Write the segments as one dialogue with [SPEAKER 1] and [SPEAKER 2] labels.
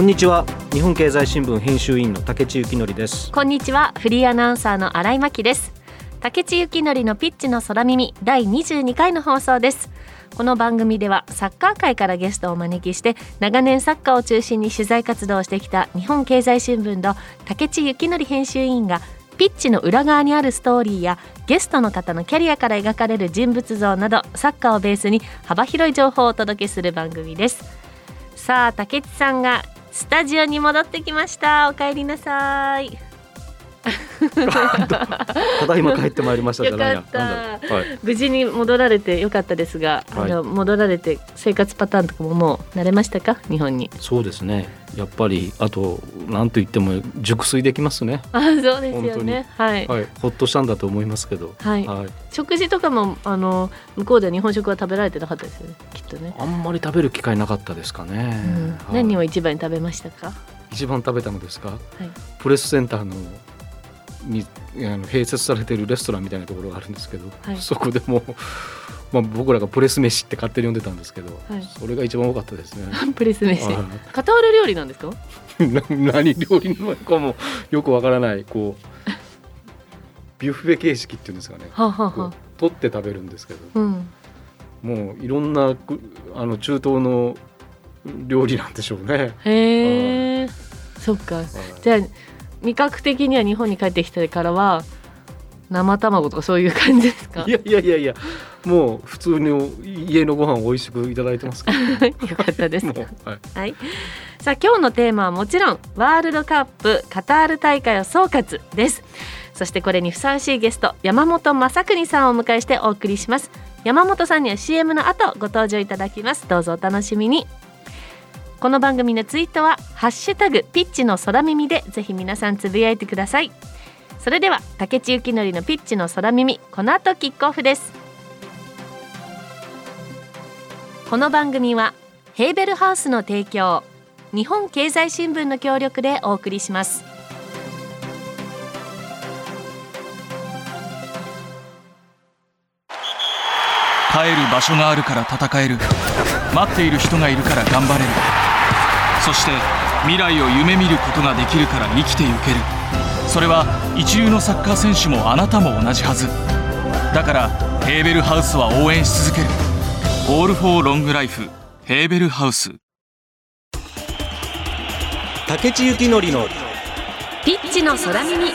[SPEAKER 1] こんにちは。日本経済新聞編集員の竹地幸則です。
[SPEAKER 2] こんにちは。フリーアナウンサーの新井真希です。竹地幸則のピッチの空耳第22回の放送です。この番組ではサッカー界からゲストをお招きして長年サッカーを中心に取材活動をしてきた日本経済新聞の竹地幸則編集員がピッチの裏側にあるストーリーやゲストの方のキャリアから描かれる人物像などサッカーをベースに幅広い情報をお届けする番組です。さあ竹地さんがスタジオに戻ってきました。お帰りなさい。
[SPEAKER 1] ただいま帰ってまいりました
[SPEAKER 2] よかった。はい、無事に戻られてよかったですが、はい、あの戻られて生活パターンとかももう慣れましたか？日本に。
[SPEAKER 1] そうですね。やっぱりあとなんと言っても熟睡できますね。
[SPEAKER 2] あそうですよね。はい、
[SPEAKER 1] はい、ほっとしたんだと思いますけど、
[SPEAKER 2] はい、はい、食事とかもあの向こうでは日本食は食べられてなかったですよね。きっとね。
[SPEAKER 1] あんまり食べる機会なかったですかね、うん、
[SPEAKER 2] 何を一番に食べましたか？
[SPEAKER 1] 一番食べたのですか、はい、プレスセンターのにあの併設されているレストランみたいなところがあるんですけど、はい、そこでも まあ、僕らがプレス飯って勝手に呼んでたんですけど、はい、それが一番多かったですね。
[SPEAKER 2] プレス飯。カタール料理なんですか？
[SPEAKER 1] 何料理なのかもよくわからないこうビュッフェ形式っていうんですかね。ははは取って食べるんですけど、うん、もういろんなあの中東の料理なんでしょうね。
[SPEAKER 2] へえ。そっか。じゃあ味覚的には日本に帰ってきてからは生卵とかそういう感じですか？
[SPEAKER 1] いやいやいやいやもう普通に家のご飯美味しくいただいてますか
[SPEAKER 2] ら、よかったです。はい、はい、さあ今日のテーマはもちろんワールドカップカタール大会を総括です。そしてこれにふさわしいゲスト山本正邦さんをお迎えしてお送りします。山本さんには CM の後ご登場いただきます。どうぞお楽しみにこの番組のツイートはハッシュタグピッチの空耳でぜひ皆さんつぶやいてください。それでは竹地幸則のピッチの空耳この後キックオフです。この番組はヘーベルハウスの提供日本経済新聞の協力でお送りします。
[SPEAKER 3] 帰る場所があるから戦える。待っている人がいるから頑張れる。そして未来を夢見ることができるから生きてゆける。それは一流のサッカー選手もあなたも同じはず。だからヘーベルハウスは応援し続ける「オール・フォー・ロング・ライフ」ヘーベルハウス。
[SPEAKER 1] 竹地幸典の。
[SPEAKER 2] ピッチの空耳。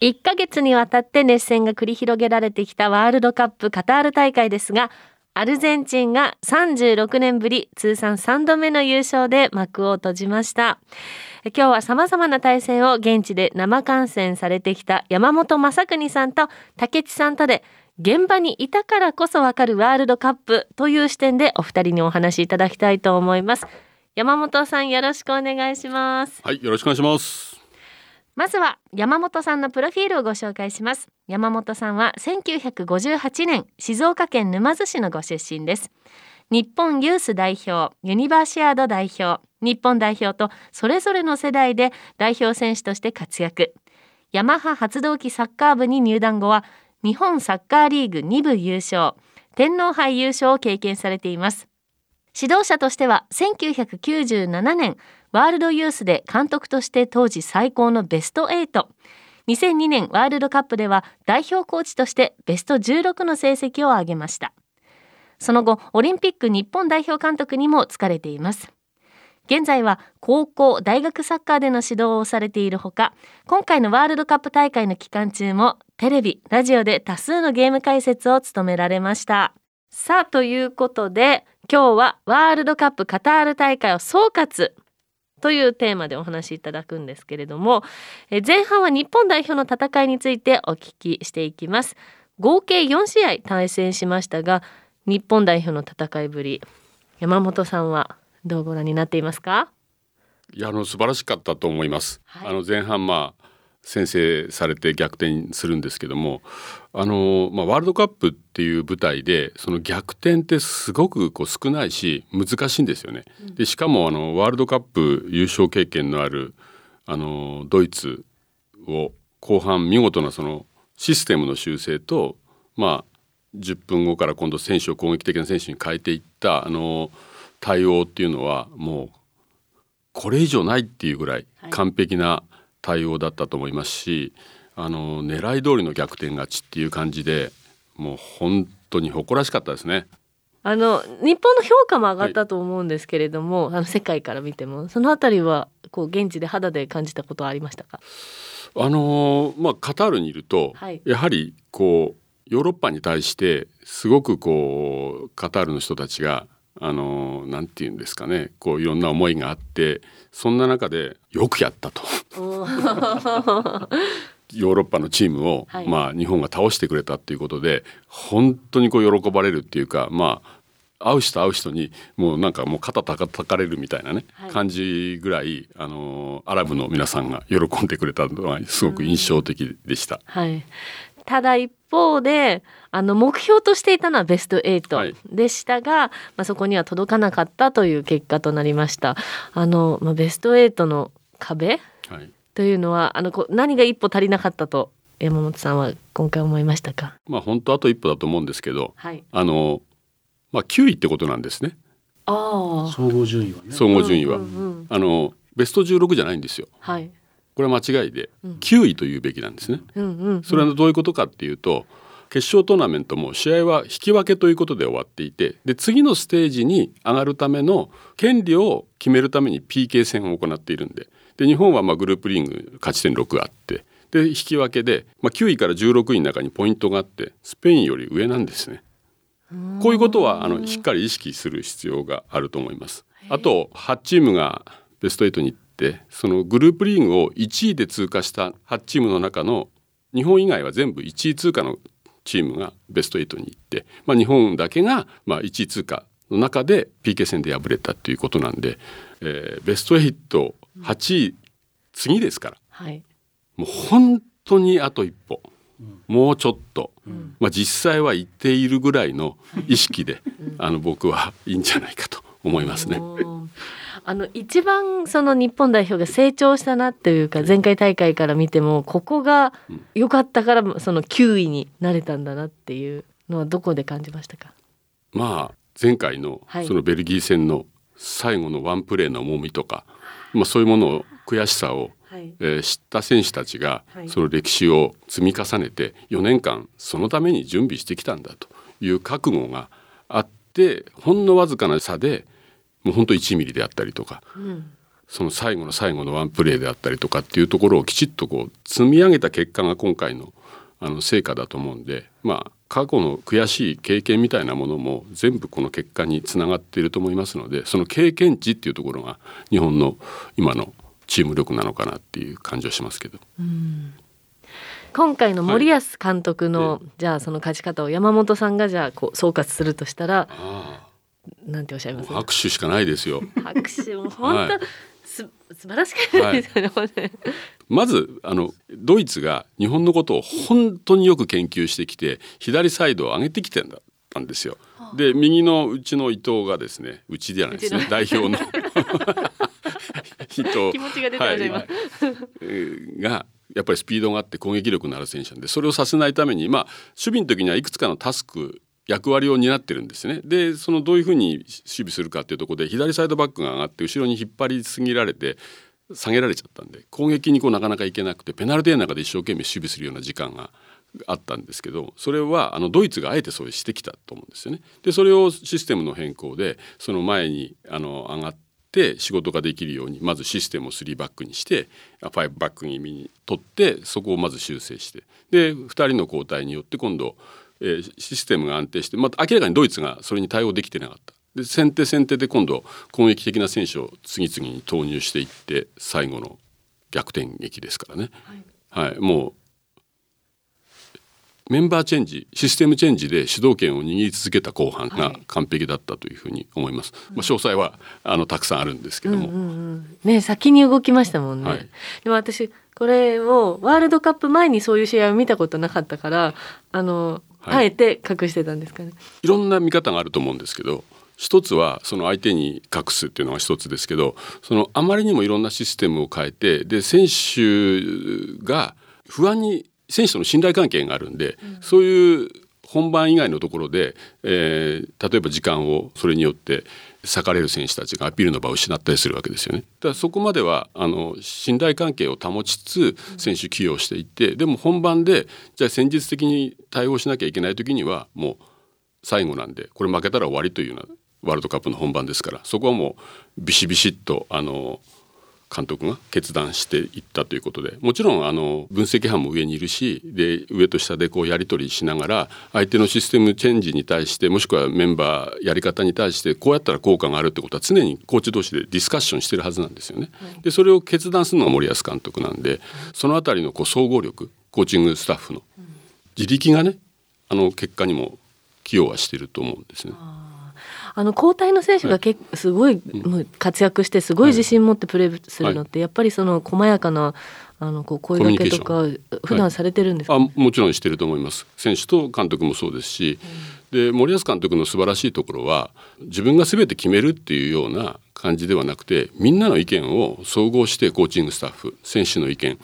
[SPEAKER 2] 1ヶ月にわたって熱戦が繰り広げられてきたワールドカップカタール大会ですがアルゼンチンが36年ぶり通算3度目の優勝で幕を閉じました。今日は様々な対戦を現地で生観戦されてきた山本正邦さんと竹地さんとで現場にいたからこそわかるワールドカップという視点でお二人にお話しいただきたいと思います。山本さんよろしくお願いします。
[SPEAKER 4] はいよろしくお願いします。
[SPEAKER 2] まずは山本さんのプロフィールをご紹介します。山本さんは1958年静岡県沼津市のご出身です。日本ユース代表ユニバーシアード代表日本代表とそれぞれの世代で代表選手として活躍。ヤマハ発動機サッカー部に入団後は日本サッカーリーグ2部優勝天皇杯優勝を経験されています。指導者としては1997年ワールドユースで監督として当時最高のベスト8。2002年ワールドカップでは代表コーチとしてベスト16の成績を挙げました。その後、オリンピック日本代表監督にも疲れています。現在は高校、大学サッカーでの指導をされているほか、今回のワールドカップ大会の期間中もテレビ、ラジオで多数のゲーム解説を務められました。さあ、ということで、今日はワールドカップカタール大会を総括というテーマでお話しいただくんですけれどもえ前半は日本代表の戦いについてお聞きしていきます。合計4試合対戦しましたが日本代表の戦いぶり山本さんはどうご覧になっていますか？
[SPEAKER 4] いやあの素晴らしかったと思います、はい、あの前半まあ先制されて逆転するんですけどもあの、まあ、ワールドカップっていう舞台でその逆転ってすごくこう少ないし難しいんですよね。でしかもあのワールドカップ優勝経験のあるあのドイツを後半見事なそのシステムの修正と、まあ、10分後から今度選手を攻撃的な選手に変えていったあの対応っていうのはもうこれ以上ないっていうぐらい完璧な対応だったと思いますし、はい、あの狙い通りの逆転勝ちっていう感じでもう本当に誇らしかったですね。
[SPEAKER 5] あの日本の評価も上がったと思うんですけれども、はい、あの世界から見てもそのあたりはこう現地で肌で感じたことはありましたか？
[SPEAKER 4] あのまあカタールにいると、はい、やはりこうヨーロッパに対してすごくこうカタールの人たちがあのなんて言うんですかね。こういろんな思いがあってそんな中でよくやったと。ヨーロッパのチームを、はい、まあ、日本が倒してくれたっていうことで本当にこう喜ばれるっていうかまあ会う人会う人にもうなんかもう肩たかれるみたいなね、はい、感じぐらいあのアラブの皆さんが喜んでくれたのはすごく印象的でした。
[SPEAKER 5] はい、ただ一方であの目標としていたのはベスト8でしたが、はい、まあ、そこには届かなかったという結果となりました。あのまあ、ベスト8の壁、はい、というのはあのこ何が一歩足りなかったと山本さんは今回思いましたか？
[SPEAKER 4] まあ本当あと一歩だと思うんですけど、はい、あのまあ9位ってことなんですね。
[SPEAKER 1] ああ。総合順位はね。
[SPEAKER 4] 総合順位は、うんうんうん、あのベスト16じゃないんですよ。はい。これは間違いで9位というべきなんですね。うんうんうん、それはどういうことかっていうと。決勝トーナメントも試合は引き分けということで終わっていてで次のステージに上がるための権利を決めるために PK 戦を行っているんでで日本はまあグループリーグ勝ち点6あってで引き分けで、まあ、9位から16位の中にポイントがあってスペインより上なんですね。こういうことはあのしっかり意識する必要があると思います。あと8チームがベスト8に行ってそのグループリーグを1位で通過した8チームの中の日本以外は全部1位通過のチームがベスト8に行って、まあ、日本だけがまあ1位通過の中で PK 戦で敗れたということなんで、えー、ベスト8 8位次ですから、はい、もう本当にあと一歩、もうちょっと、うん、まあ、実際は言っているぐらいの意識で、あの僕はいいんじゃないかと思いますね。
[SPEAKER 5] あの一番その日本代表が成長したなっていうか前回大会から見てもここが良かったからその9位になれたんだなっていうのはどこで感じましたか？
[SPEAKER 4] まあ前回のそのベルギー戦の最後のワンプレーの重みとか、まあ、そういうものを悔しさを、はい、えー、知った選手たちがその歴史を積み重ねて4年間そのために準備してきたんだという覚悟があってほんのわずかな差でもうほんと1ミリであったりとか、うん、その最後の最後のワンプレーであったりとかっていうところをきちっとこう積み上げた結果が今回のあの成果だと思うんでまあ過去の悔しい経験みたいなものも全部この結果につながっていると思いますのでその経験値っていうところが日本の今のチーム力なのかなっていう感じはしますけど。
[SPEAKER 5] 今回の森保監督の、はい、じゃあその勝ち方を山本さんがじゃあこう総括するとしたらなんておっしゃいます？
[SPEAKER 4] 拍手しかないですよ。
[SPEAKER 5] 拍手も本当、はい、す素晴らしかったですよね、はい、
[SPEAKER 4] まずあのドイツが日本のことを本当によく研究してきて左サイドを上げてきてんだったんですよ。で右のうちの伊藤がですねうちじゃないですね。代表の
[SPEAKER 5] 伊藤。気持ちが出てはいはい、
[SPEAKER 4] がやっぱりスピードがあって攻撃力のある選手なんでそれをさせないためにまあ守備の時にはいくつかのタスク役割を担ってるんですねでそのどういうふうに守備するかっていうところで左サイドバックが上がって後ろに引っ張りすぎられて下げられちゃったんで攻撃にこうなかなかいけなくてペナルティーの中で一生懸命守備するような時間があったんですけどそれはあのドイツがあえてそうしてきたと思うんですよね。でそれをシステムの変更でその前にあの上がって仕事ができるようにまずシステムを3バックにして5バック気味に取ってそこをまず修正してで2人の交代によって今度えー、システムが安定して、まあ、明らかにドイツがそれに対応できてなかった。で先手先手で今度攻撃的な選手を次々に投入していって最後の逆転劇ですからね、はい、はい、もうメンバーチェンジシステムチェンジで主導権を握り続けた後半が完璧だったというふうに思います。はい、まあ、詳細はあのたくさんあるんですけども、うんうんう
[SPEAKER 5] ん、ね先に動きましたもんね。はい、でも私これをワールドカップ前にそういう試合を見たことなかったからあのあえて隠してたんですかね。
[SPEAKER 4] いろんな見方があると思うんですけど一つはその相手に隠すっていうのが一つですけどそのあまりにもいろんなシステムを変えてで選手が不安に選手との信頼関係があるんで、うん、そういう本番以外のところで、えー、例えば時間をそれによって裂かれる選手たちがアピールの場を失ったりするわけですよね。だからそこまではあの信頼関係を保ちつつ選手起用していってでも本番でじゃあ戦術的に対応しなきゃいけない時にはもう最後なんでこれ負けたら終わりというようなワールドカップの本番ですからそこはもうビシビシッとあの監督が決断していったということでもちろんあの分析班も上にいるしで上と下でこうやり取りしながら相手のシステムチェンジに対してもしくはメンバーやり方に対してこうやったら効果があるってことは常にコーチ同士でディスカッションしてるはずなんですよね。でそれを決断するのが森保監督なんでその辺りのこう総合力コーチングスタッフの自力がねあの結果にも寄与はしていると思うんですね。
[SPEAKER 2] あの交代の選手がけ、はい、すごい活躍してすごい自信持ってプレーするのって、やっぱりその細やかなあのこう声掛けとか普段されてるんですか、
[SPEAKER 4] はい、あもちろんしてると思います。選手と監督もそうですし、うん、で森保監督の素晴らしいところは自分が全て決めるっていうような感じではなくてみんなの意見を総合してコーチングスタッフ選手の意見。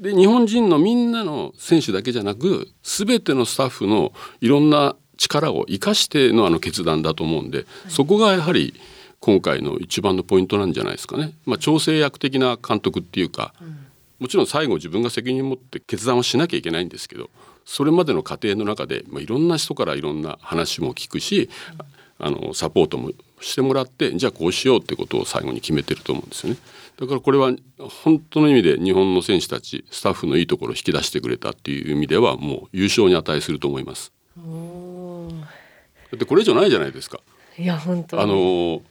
[SPEAKER 4] で日本人のみんなの選手だけじゃなく全てのスタッフのいろんな力を生かしてのあの決断だと思うんで、はい、そこがやはり今回の一番のポイントなんじゃないですかね。まあ、調整役的な監督っていうか、うん、もちろん最後自分が責任を持って決断をしなきゃいけないんですけどそれまでの過程の中で、まあ、いろんな人からいろんな話も聞くし、うん、あのサポートもしてもらってじゃあこうしようってことを最後に決めてると思うんですよね。だからこれは本当の意味で日本の選手たちスタッフのいいところを引き出してくれたっていう意味ではもう優勝に値すると思います。だってこれ以上ないじゃないですか。
[SPEAKER 2] いや本当
[SPEAKER 4] あの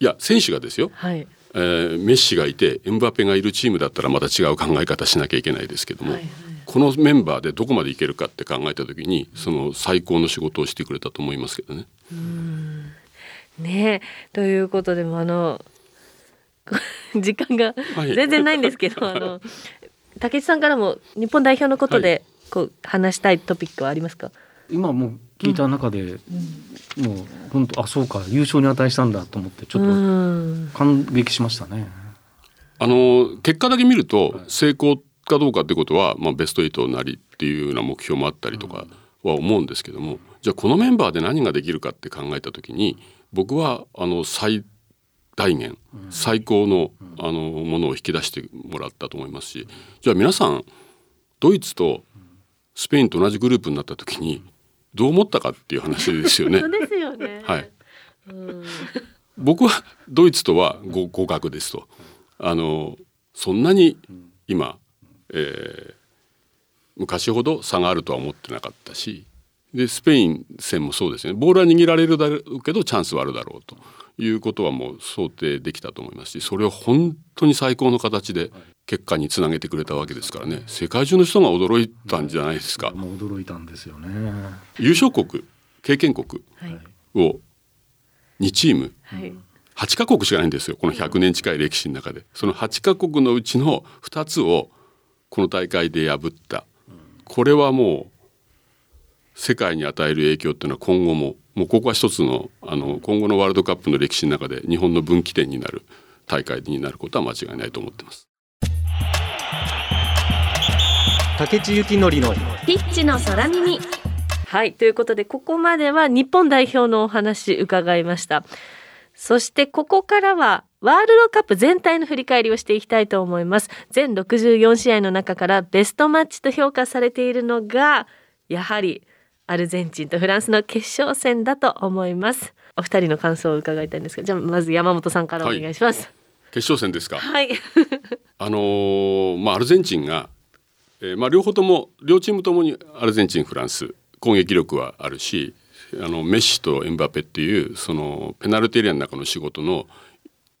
[SPEAKER 4] いや選手がですよ、はい。えー、メッシがいてエムバペがいるチームだったらまた違う考え方しなきゃいけないですけども、はいはい、このメンバーでどこまでいけるかって考えた時にその最高の仕事をしてくれたと思いますけどね。
[SPEAKER 2] うん。ね。ということでもあの 時間が全然ないんですけど、はい、あの 竹内さんからも日本代表のことでこう話したいトピックはありますか、
[SPEAKER 1] 今もう聞いた中で、うん、もう本当あそうか優勝に値したんだと思ってちょっと感激しましたね。
[SPEAKER 4] あの結果だけ見ると成功かどうかってことは、まあ、ベスト8なりっていうような目標もあったりとかは思うんですけども、じゃあこのメンバーで何ができるかって考えた時に僕はあの最大限、最高のあのものを引き出してもらったと思いますしじゃあ皆さんドイツとスペインと同じグループになった時にどう思ったかっていう話ですよね。
[SPEAKER 2] ですよね。
[SPEAKER 4] はい。僕はドイツとは互角ですと。あのそんなに今、えー、昔ほど差があるとは思ってなかったしでスペイン戦もそうですね。ボールは握られるだろうけどチャンスはあるだろうということはもう想定できたと思いますしそれを本当に最高の形で結果につなげてくれたわけですからね。世界中の人が驚いたんじゃないですか。
[SPEAKER 1] 驚いたんですよね。
[SPEAKER 4] 優勝国経験国を2チーム、はい、8カ国しかないんですよ。この100年近い歴史の中で。その8カ国のうちの2つをこの大会で破った。これはもう世界に与える影響っていうのは今後ももうここは一つのあの今後のワールドカップの歴史の中で日本の分岐点になる大会になることは間違いないと思ってます。
[SPEAKER 3] 竹地幸典の。
[SPEAKER 2] ピッチの空耳。はいということでここまでは日本代表のお話伺いました。そしてここからはワールドカップ全体の振り返りをしていきたいと思います。全64試合の中からベストマッチと評価されているのがやはりアルゼンチンとフランスの決勝戦だと思います。お二人の感想を伺いたいんですがじゃあまず山本さんからお願いします、はい、
[SPEAKER 4] 決勝戦ですか？
[SPEAKER 2] はい。
[SPEAKER 4] あのー、まあアルゼンチンがえー、まあ、両方とも両チームともにアルゼンチンフランス攻撃力はあるしあのメッシとエンバペっていうそのペナルティエリアの中の仕事の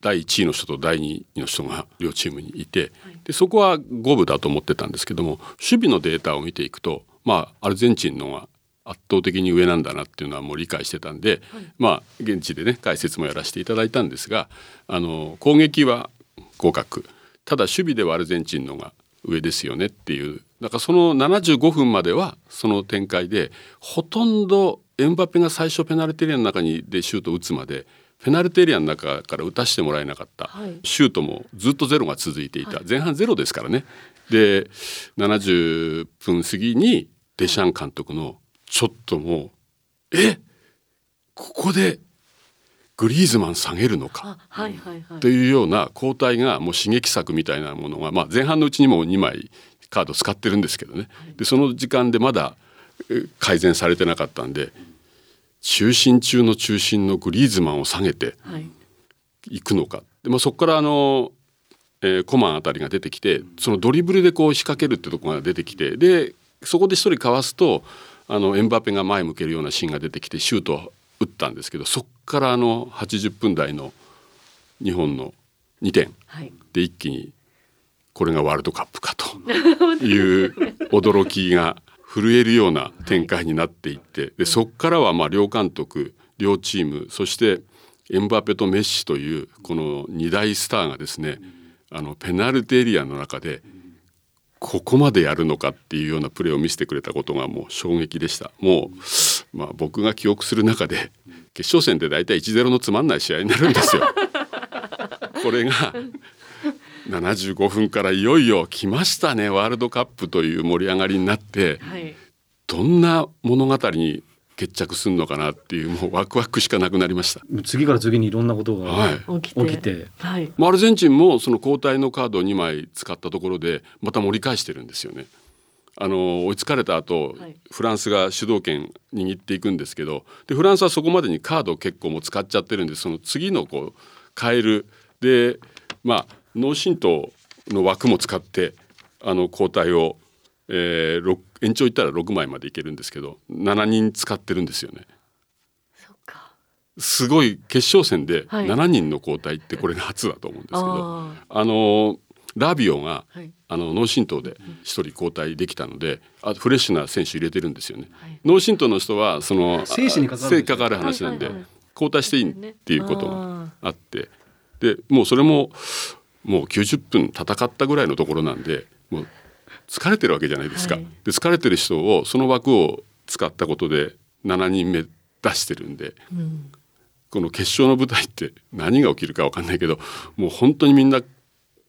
[SPEAKER 4] 第1位の人と第2位の人が両チームにいてでそこは五分だと思ってたんですけども守備のデータを見ていくと、まあ、アルゼンチンのが圧倒的に上なんだなっていうのはもう理解してたんで、はい、まあ現地でね解説もやらせていただいたんですがあの攻撃は互角。ただ守備ではアルゼンチンのが上ですよねっていう。だからその75分まではその展開でほとんどエムバペが最初ペナルティエリアの中にでシュートを打つまでペナルティエリアの中から打たしてもらえなかった、はい、シュートもずっとゼロが続いていた、はい、前半ゼロですからね。で70分過ぎにデシャン監督のちょっともうえここでグリーズマン下げるのかというような交代がもう刺激策みたいなものが、まあ、前半のうちにも2枚カード使ってるんですけどね。でその時間でまだ改善されてなかったんで中心中の中心のグリーズマンを下げてい。くのか、でまあ、そこからあの、えー、コマンあたりが出てきてそのドリブルでこう仕掛けるってとこが出てきてでそこで一人かわすとあのエンバペが前向けるようなシーンが出てきてシュートを打ったんですけどそこからあの80分台の日本の2点で一気にこれがワールドカップかと。いう驚きが震えるような展開になっていってでそこからはまあ両監督両チームそしてエムバペとメッシというこの2大スターがですねあのペナルティエリアの中でここまでやるのかっていうようなプレーを見せてくれたことがもう衝撃でした。もう、まあ、僕が記憶する中で決勝戦って大体1-0のつまんない試合になるんですよ。これが75分からいよいよ来ましたね。ワールドカップという盛り上がりになって、はい、どんな物語に決着するのかなっていうもうワクワクしかなくなりました。
[SPEAKER 1] 次から次にいろんなことが、はい、起きて、
[SPEAKER 4] はい、アルゼンチンもその交代のカードを2枚使ったところでまた盛り返してるんですよね。あの追いつかれた後、はい、フランスが主導権握っていくんですけどでフランスはそこまでにカードを結構もう使っちゃってるんでその次のこう変えるでまあ脳震盪の枠も使ってあの交代を、えー、延長いったら6枚までいけるんですけど7人使ってるんですよね。すごい決勝戦で7人の交代ってこれが初だと思うんですけど、はい、あのラビオが、はい、あの脳震盪で1人交代できたのであフレッシュな選手入れてるんですよね。はい、脳震盪の人はその
[SPEAKER 1] 生死に関
[SPEAKER 4] わる話なんで、交代していいっていうことがあって。でもうそれももう90分戦ったぐらいのところなんでもう疲れてるわけじゃないですか。はい、で疲れてる人をその枠を使ったことで7人目出してるんで、うん、この決勝の舞台って何が起きるか分かんないけどもう本当にみんな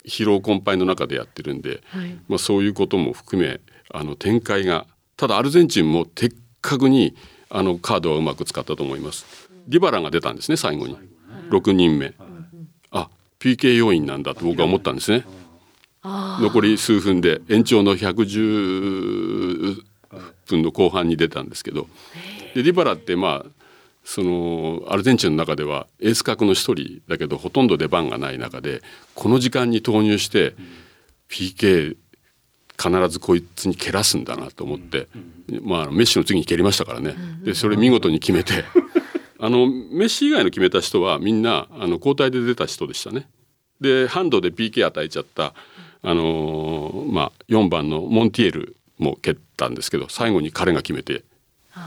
[SPEAKER 4] 疲労困憊の中でやってるんで、はい、まあ、そういうことも含めあの展開がただアルゼンチンも的確にあのカードはうまく使ったと思います。ディバラが出たんですね最後に6人目。あ PK 要因なんだと僕は思ったんですね。残り数分で延長の110分の後半に出たんですけど。でディバラってまあそのアルゼンチンの中ではエース格の一人だけどほとんど出番がない中でこの時間に投入して PK 必ずこいつに蹴らすんだなと思って、まあ、メッシの次に蹴りましたからね。でそれ見事に決めて。あのメッシ以外の決めた人はみんなあの交代で出た人でしたね。でハンドで PK 与えちゃったあのー、まあ、4番のモンティエルも蹴ったんですけど最後に彼が決めて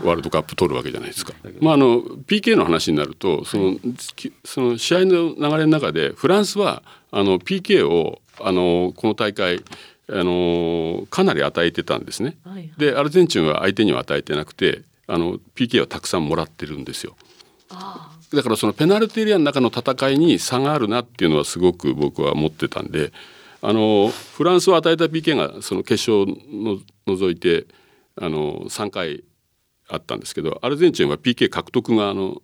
[SPEAKER 4] ワールドカップ取るわけじゃないですか。まあ、あの PK の話になるとそのその試合の流れの中でフランスはあの PK をあのこの大会あのかなり与えてたんですね。でアルゼンチンは相手には与えてなくてあの PK をたくさんもらってるんですよ。だからそのペナルティエリアの中の戦いに差があるなっていうのはすごく僕は思ってたんであのフランスは与えた PK がその決勝の除いてあの3回あったんですけどアルゼンチンは PK 獲得があの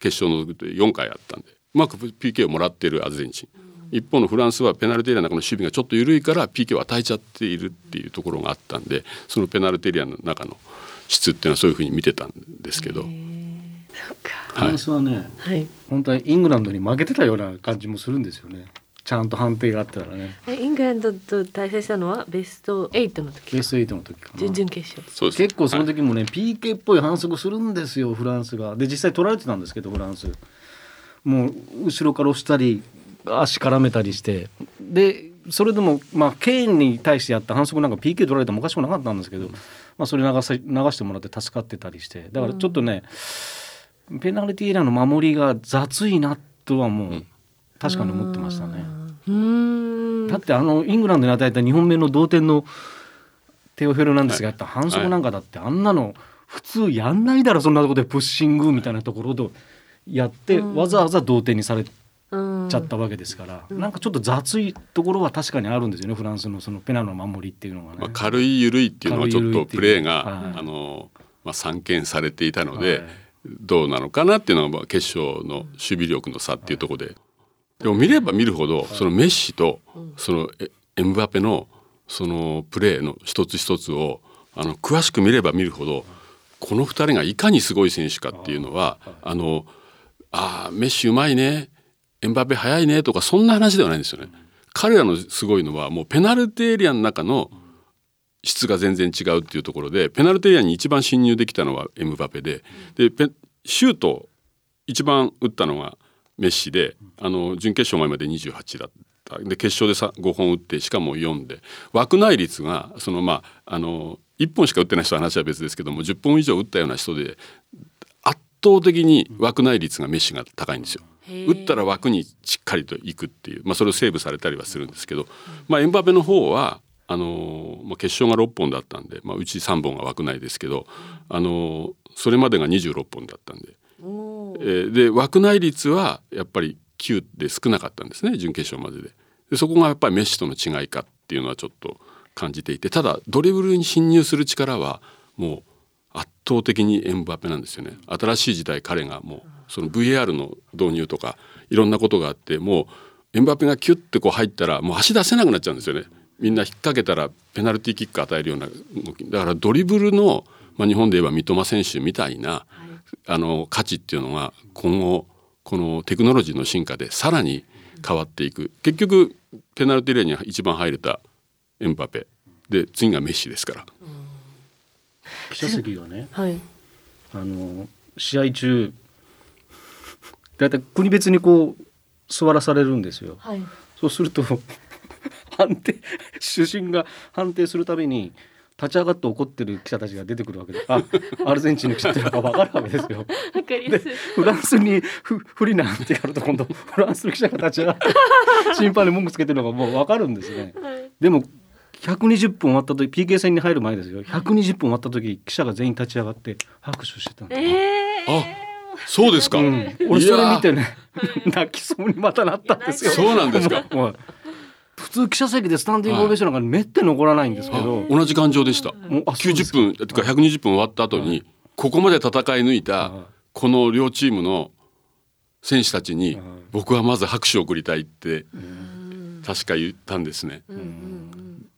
[SPEAKER 4] 決勝の除いて4回あったんでうまく PK をもらっているアルゼンチン。一方のフランスはペナルティエリアの中の守備がちょっと緩いから PK を与えちゃっているっていうところがあったんでそのペナルティエリアの中の質っていうのはそういうふうに見てたんですけど。
[SPEAKER 1] フランスはね、はい、本当はイングランドに負けてたような感じもするんですよね。ちゃんと判定があったらね。
[SPEAKER 2] イングランドと対戦したのはベスト8の時
[SPEAKER 1] ベスト8の時か
[SPEAKER 2] な。準々決勝。
[SPEAKER 1] そう結構その時もね、はい、PK っぽい反則するんですよフランスが。で実際取られてたんですけどフランス。もう後ろから押したり足絡めたりして。でそれでもまあケインに対してやった反則なんか PK 取られてもおかしくなかったんですけど、まあ、それ流さ流してもらって助かってたりして。だからちょっとね、うん、ペナルティーエリアの守りが雑いなとはもう確かに思ってましたね。だってあのイングランドに与えた2本目の同点のテオフェルなんですがやった反則なんかだってあんなの普通やんないだろそんなとこでプッシングみたいなところでやってわざわざ同点にされちゃったわけですから、うん、なんかちょっと雑いところは確かにあるんですよねフランスのそのペナの守りっていうのがね。まあ、
[SPEAKER 4] 軽い緩いっていうのはちょっとプレーが、はい、あのまあ、散見されていたので、はい。どうなのかなっていうのが決勝の守備力の差っていうところででも見れば見るほどそのメッシとそのエムバペのそのプレーの一つ一つをあの詳しく見れば見るほどこの2人がいかにすごい選手かっていうのはあのあメッシうまいねエムバペ速いねとかそんな話ではないんですよね。彼らのすごいのはもうペナルティエリアの中の質が全然違うっていうところでペナルティエリアに一番侵入できたのはエムバペででシュート一番打ったのがメッシであの準決勝前まで28だった。で決勝で5本打ってしかも4で。枠内率がそのまああの1本しか打ってない人の話は別ですけども10本以上打ったような人で圧倒的に枠内率がメッシが高いんですよ。打ったら枠にしっかりといくっていう、まあ、それをセーブされたりはするんですけど、まあ、エンバペの方はあのまあ、決勝が6本だったんで、まあ、うち3本が枠内ですけど、あのそれまでが26本だったんで、えー、で枠内率はやっぱり9で少なかったんですね準決勝までで。でそこがやっぱりメッシとの違いかっていうのはちょっと感じていてただドリブルに侵入する力はもう圧倒的にエンバペなんですよね。新しい時代彼がもうその VAR の導入とかいろんなことがあってもうエンバペがキュッてこう入ったらもう足出せなくなっちゃうんですよね。みんな引っ掛けたらペナルティーキック与えるような動き。だからドリブルの、まあ、日本で言えば三笘選手みたいな、あの価値っていうのが今後このテクノロジーの進化でさらに変わっていく結局ペナルティーレーンに一番入れたエンバペで次がメッシですから。
[SPEAKER 1] 記者席がね、はい、あの試合中だいたい国別にこう座らされるんですよ。はい、そうすると 判定主審が判定するたびに立ち上がって怒ってる記者たちが出てくるわけであアルゼンチンの記者ってのが分かるわけですよ。でフランスにふ不利なんてやると今度フランスの記者が立ち上がって審判に文句つけてるのがもう分かるんですね。はい、でも120分終わった時 PK 戦に入る前ですよ。120分終わった時記者が全員立ち上がって拍手してたんです、
[SPEAKER 4] えー、あそうですか、うん、
[SPEAKER 1] 俺それ見てね 泣きそうにまたなったんですよ。
[SPEAKER 4] そうなんですか
[SPEAKER 1] 普通記者席でスタンディングオベーションなんかめって残らないんですけど、
[SPEAKER 4] 同じ感情でした。90分とか。120分終わった後に、ここまで戦い抜いたこの両チームの選手たちに僕はまず拍手を送りたいって確か言ったんですね。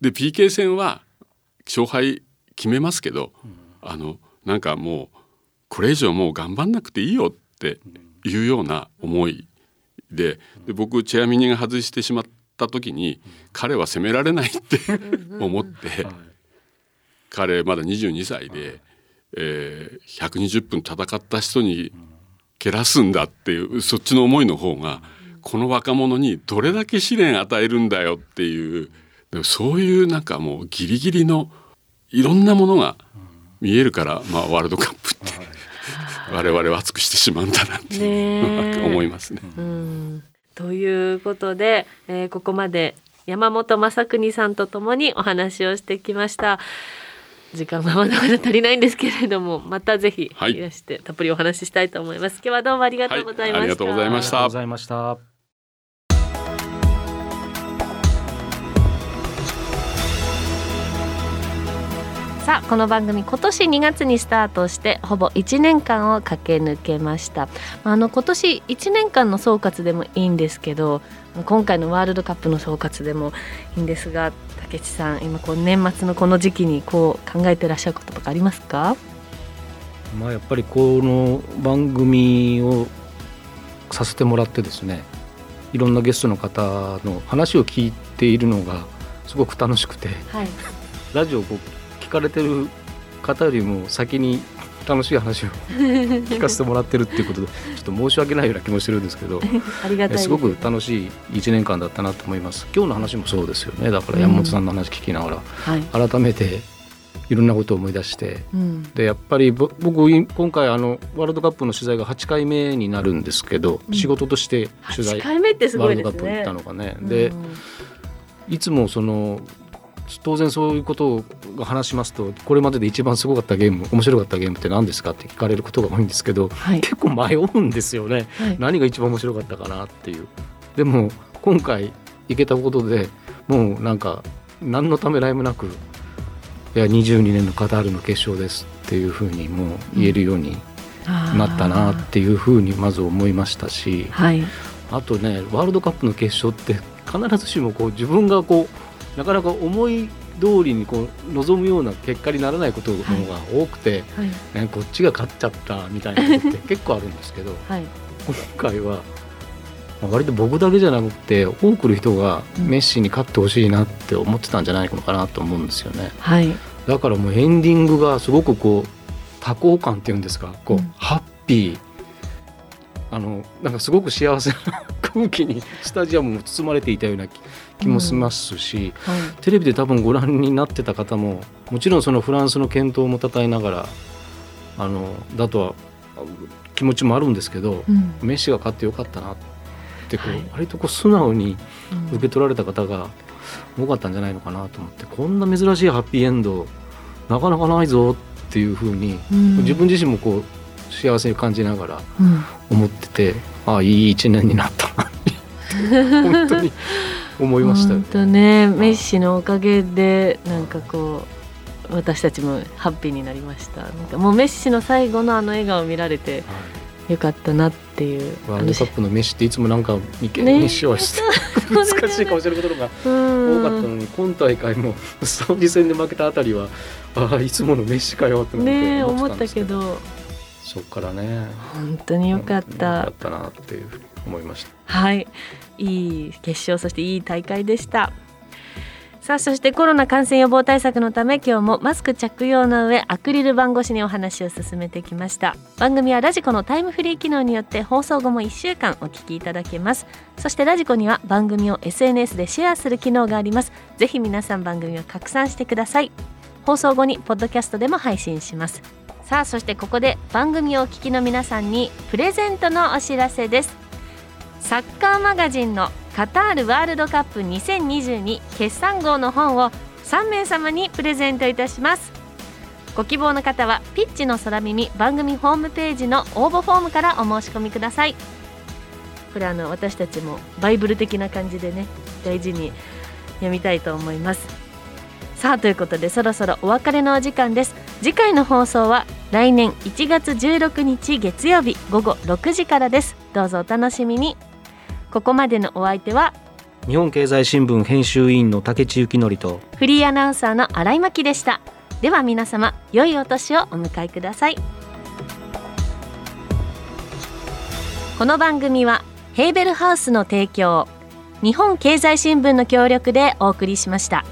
[SPEAKER 4] で PK 戦は勝敗決めますけど、あのなんかもうこれ以上もう頑張んなくていいよっていうような思いでで僕チェアミニが外してしまった時に彼は責められないって思って彼まだ22歳で、えー、120分戦った人に蹴らすんだっていうそっちの思いの方がこの若者にどれだけ試練与えるんだよっていうそういうなんかもうギリギリのいろんなものが見えるから、まあ、ワールドカップって 我々は熱くしてしまうんだなって思いますね。
[SPEAKER 2] うんということで、えー、ここまで山本正邦さんとともにお話をしてきました。時間がまだまだ足りないんですけれどもまたぜひいらして、たっぷりお話ししたいと思います。今日はどうもありがとうございました。はい、ありがとうござい
[SPEAKER 4] ました。
[SPEAKER 2] さあこの番組今年2月にスタートしてほぼ1年間を駆け抜けました。あの今年1年間の総括でもいいんですけど今回のワールドカップの総括でもいいんですが竹内さん今こう年末のこの時期にこう考えてらっしゃることとかありますか？
[SPEAKER 1] まあやっぱりこの番組をさせてもらってですねいろんなゲストの方の話を聞いているのがすごく楽しくて、はい、ラジオを聞かれてる方よりも先に楽しい話を 聞かせてもらってるっていうことでちょっと申し訳ないような気もしてるんですけど ありがたいす。ごく楽しい1年間だったなと思います。今日の話もそうですよね。だから山本さんの話聞きながら、うん、改めていろんなことを思い出して、うん、でやっぱり僕今回あのワールドカップの取材が8回目になるんですけど、うん、仕事として取材、
[SPEAKER 2] 回目ってすごい、
[SPEAKER 1] ね、ワールドカップ行ったのがね。で、いつもその当然そういうことを話しますとこれまでで一番すごかったゲーム面白かったゲームって何ですかって聞かれることが多いんですけど、はい、結構迷うんですよね、はい、何が一番面白かったかなっていう。でも今回行けたことでもうなんか何のためらいもなくいや22年のカタールの決勝ですっていうふうにもう言えるようになったなっていうふうにまず思いましたし、
[SPEAKER 2] はい、
[SPEAKER 1] あとねワールドカップの決勝って必ずしもこう自分がこうなかなか思い通りにこう望むような結果にならないことの方が多くて、はい。はい、こっちが勝っちゃったみたいなことって 結構あるんですけど、はい、今回は割と僕だけじゃなくて多くの人がメッシに勝ってほしいなって思ってたんじゃないのかなと思うんですよね。
[SPEAKER 2] はい、
[SPEAKER 1] だからもうエンディングがすごくこう多幸感っていうんですかこう、うん、ハッピー。あのなんかすごく幸せな空気にスタジアムも包まれていたような気もしますし、うんはい、テレビで多分ご覧になってた方ももちろんそのフランスの健闘もたたえながらあのだとは気持ちもあるんですけど、うん、メッシが勝ってよかったなってこう、はい、割とこう素直に受け取られた方が多かったんじゃないのかなと思って、こんな珍しいハッピーエンドなかなかないぞっていうふうに、うん、自分自身もこう幸せに感じながら思ってて、ああいい一年になったな本当に 思いました
[SPEAKER 2] 本当ねメッシのおかげでなんかこう私たちもハッピーになりました。なんかもうメッシの最後のあの笑顔を見られて、よかったなっていう
[SPEAKER 1] ワールドカップのメッシっていつもなんかミケ、ね、メッシは難しい顔してることが多かったのに、今大会もサウジ戦で負けたあたりはああいつものメッシかよって
[SPEAKER 2] ね思ったけど
[SPEAKER 1] そっからね。
[SPEAKER 2] 本当によかった、
[SPEAKER 1] よかったなっていう思いました。
[SPEAKER 2] はい。いい決勝そしていい大会でした。さあそしてコロナ感染予防対策のため今日もマスク着用の上アクリル板越しにお話を進めてきました。番組はラジコのタイムフリー機能によって放送後も1週間お聞きいただけます。そしてラジコには番組を SNS でシェアする機能があります。ぜひ皆さん番組を拡散してください。放送後にポッドキャストでも配信しますさあそしてここで番組をお聞きの皆さんにプレゼントのお知らせです。サッカーマガジンのカタールワールドカップ2022決算号の本を3名様にプレゼントいたします。ご希望の方はピッチの空耳番組ホームページの応募フォームからお申し込みください。これあの私たちもバイブル的な感じでね大事に読みたいと思います。さあということでそろそろお別れのお時間です。次回の放送は来年1月16日月曜日午後6時からです。どうぞお楽しみに。ここまでのお相手は
[SPEAKER 1] 日本経済新聞編集委員の竹地幸則と
[SPEAKER 2] フリーアナウンサーの新井真希でした。では皆様良いお年をお迎えください。この番組はヘーベルハウスの提供日本経済新聞の協力でお送りしました。